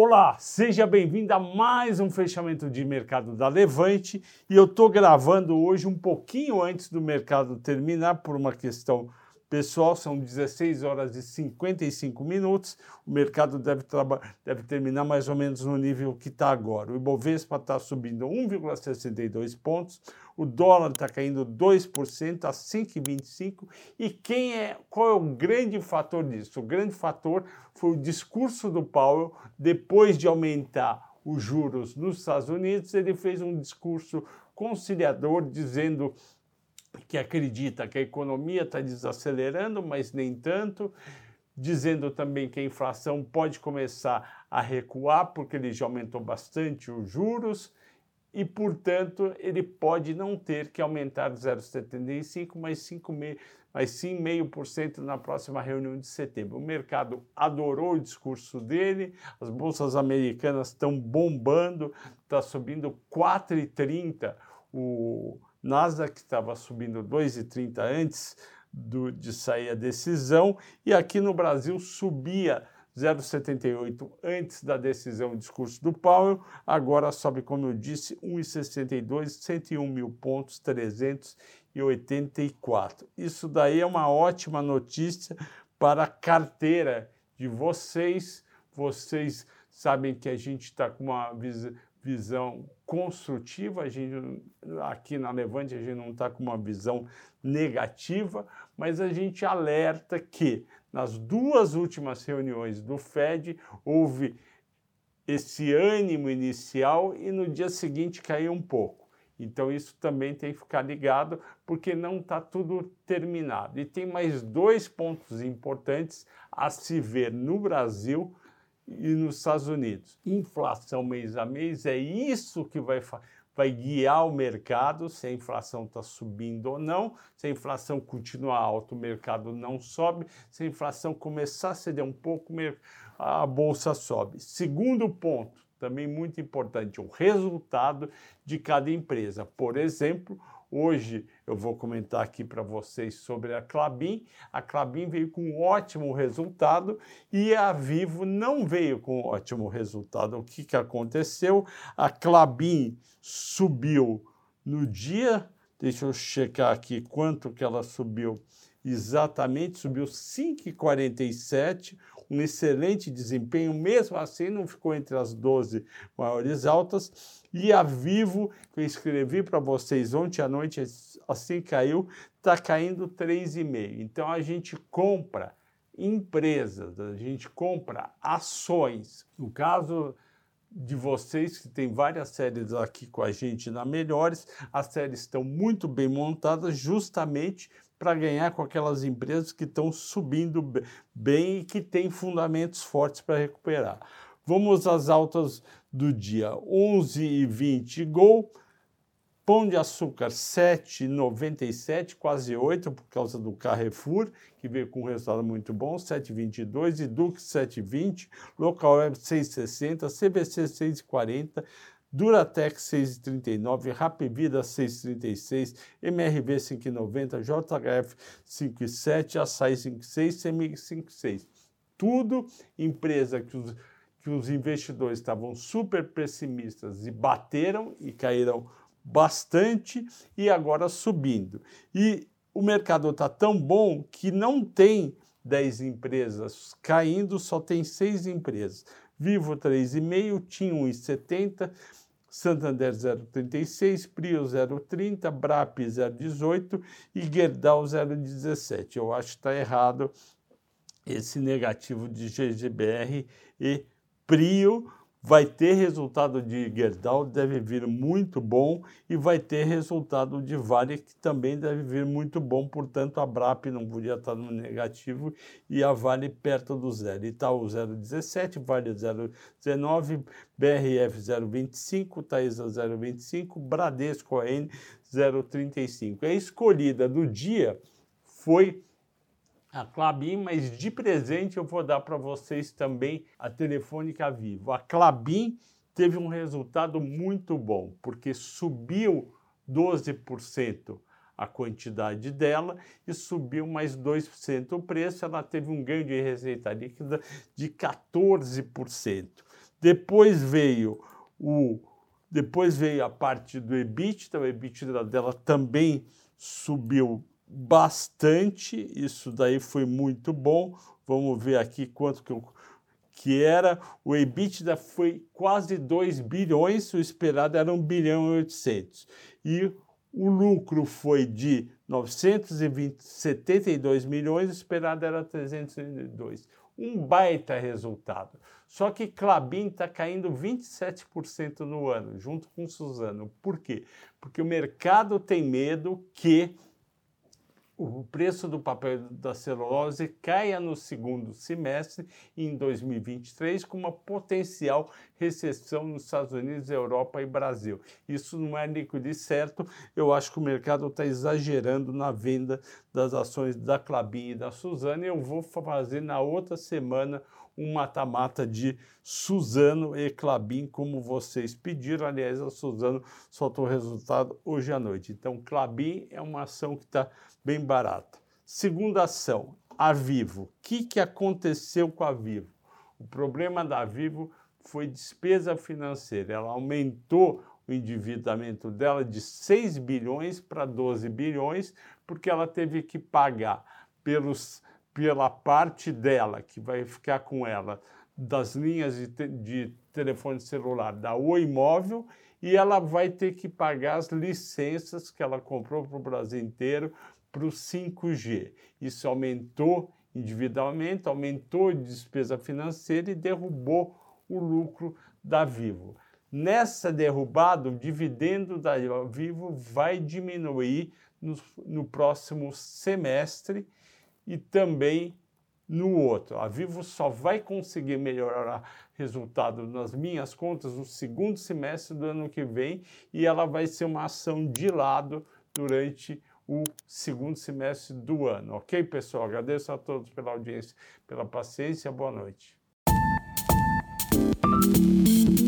Olá, seja bem-vindo a mais um fechamento de mercado da Levante. E eu estou gravando hoje um pouquinho antes do mercado terminar por uma questão pessoal, são 16 horas e 55 minutos, o mercado deve, deve terminar mais ou menos no nível que está agora. O Ibovespa está subindo 1,62 pontos, o dólar está caindo 2% a 5,25 e quem é, qual é o grande fator disso? O grande fator foi o discurso do Powell depois de aumentar os juros nos Estados Unidos, ele fez um discurso conciliador dizendo que acredita que a economia está desacelerando, mas nem tanto, dizendo também que a inflação pode começar a recuar, porque ele já aumentou bastante os juros, e, portanto, ele pode não ter que aumentar 0,75, mas 5,5%, mas sim 0,5% na próxima reunião de setembro. O mercado adorou o discurso dele, as bolsas americanas estão bombando, está subindo 4,30 o Nasdaq estava subindo 2,30 antes do, de sair a decisão, e aqui no Brasil subia 0,78 antes da decisão o discurso do Powell, agora sobe, como eu disse, 1,62, 101 mil pontos, 384. Isso daí é uma ótima notícia para a carteira de vocês. Vocês sabem que a gente está com uma visão construtiva, a gente, aqui na Levante a gente não está com uma visão negativa, mas a gente alerta que nas duas últimas reuniões do Fed houve esse ânimo inicial e no dia seguinte caiu um pouco. Então isso também tem que ficar ligado, porque não está tudo terminado. E tem mais dois pontos importantes a se ver no Brasil e nos Estados Unidos. Inflação mês a mês é isso que vai, vai guiar o mercado, se a inflação está subindo ou não. Se a inflação continuar alta, o mercado não sobe. Se a inflação começar a ceder um pouco, a bolsa sobe. Segundo ponto, também muito importante, o resultado de cada empresa. Por exemplo, Hoje eu vou comentar aqui para vocês sobre a Clabin. A Clabin veio com um ótimo resultado e a Vivo não veio com um ótimo resultado. O que, que aconteceu? A Clabin subiu no dia, deixa eu checar aqui quanto que ela subiu exatamente, subiu 5,47, um excelente desempenho, mesmo assim não ficou entre as 12 maiores altas. E a Vivo, que eu escrevi para vocês ontem à noite, assim caiu, está caindo 3,5. Então a gente compra empresas, a gente compra ações. No caso de vocês, que tem várias séries aqui com a gente na Melhores, as séries estão muito bem montadas justamente para ganhar com aquelas empresas que estão subindo bem e que têm fundamentos fortes para recuperar. Vamos às altas do dia: 11 e 20 Gol, Pão de Açúcar 7,97, quase 8 por causa do Carrefour, que veio com um resultado muito bom, 7,22, e Dux 7,20, Local Web 6,60, CBC 6,40, Duratec 6,39, Rapvida 6,36, MRV 5,90, JHF 5,7, Açaí 5,6, CEMIG 5,6. Tudo empresa que os, que os investidores estavam super pessimistas e bateram e caíram bastante e agora subindo. E o mercado está tão bom que não tem 10 empresas caindo, só tem 6 empresas. Vivo 3,5, TIM 1,70, Santander 0,36, Prio 0,30, Brap 0,18 e Gerdau 0,17. Eu acho que está errado esse negativo de GGBR e Prio, vai ter resultado de Gerdau, deve vir muito bom, e vai ter resultado de Vale, que também deve vir muito bom, portanto a BRAP não podia estar no negativo e a Vale perto do zero. Itaú 0,17, Vale 0,19, BRF 0,25, Taesa 0,25, Bradesco AN 0,35. A escolhida do dia foi a Clabin, mas de presente eu vou dar para vocês também a Telefônica Vivo. A Clabin teve um resultado muito bom, porque subiu 12% a quantidade dela e subiu mais 2% o preço. Ela teve um ganho de receita líquida de 14%. Depois veio o depois veio a parte do EBITDA, o EBITDA dela também subiu bastante, isso daí foi muito bom. Vamos ver aqui quanto que, eu, que era. O EBITDA foi quase 2 bilhões, o esperado era 1 bilhão e 800. E o lucro foi de 972 milhões, o esperado era 302. Um baita resultado. Só que Clabin está caindo 27% no ano, junto com Suzano. Por quê? Porque o mercado tem medo que o preço do papel da celulose caia no segundo semestre em 2023 com uma potencial recessão nos Estados Unidos, Europa e Brasil. Isso não é líquido e certo. Eu acho que o mercado está exagerando na venda das ações da Clabin e da Suzano. Eu vou fazer na outra semana um mata-mata de Suzano e Clabin, como vocês pediram. Aliás, a Suzano soltou o resultado hoje à noite. Então, Clabin é uma ação que está bem barata. Segunda ação, a Vivo. O que, que aconteceu com a Vivo? O problema da Vivo foi despesa financeira. Ela aumentou o endividamento dela de 6 bilhões para 12 bilhões, porque ela teve que pagar pelos pela parte dela, que vai ficar com ela, das linhas de, te, de telefone celular da Oi Móvel, e ela vai ter que pagar as licenças que ela comprou para o Brasil inteiro para o 5G. Isso aumentou endividamento, aumentou despesa financeira e derrubou o lucro da Vivo. Nessa derrubada, o dividendo da Vivo vai diminuir no, no próximo semestre e também no outro. A Vivo só vai conseguir melhorar resultado nas minhas contas no segundo semestre do ano que vem e ela vai ser uma ação de lado durante o segundo semestre do ano. Ok, pessoal? Agradeço a todos pela audiência, pela paciência. Boa noite. thank you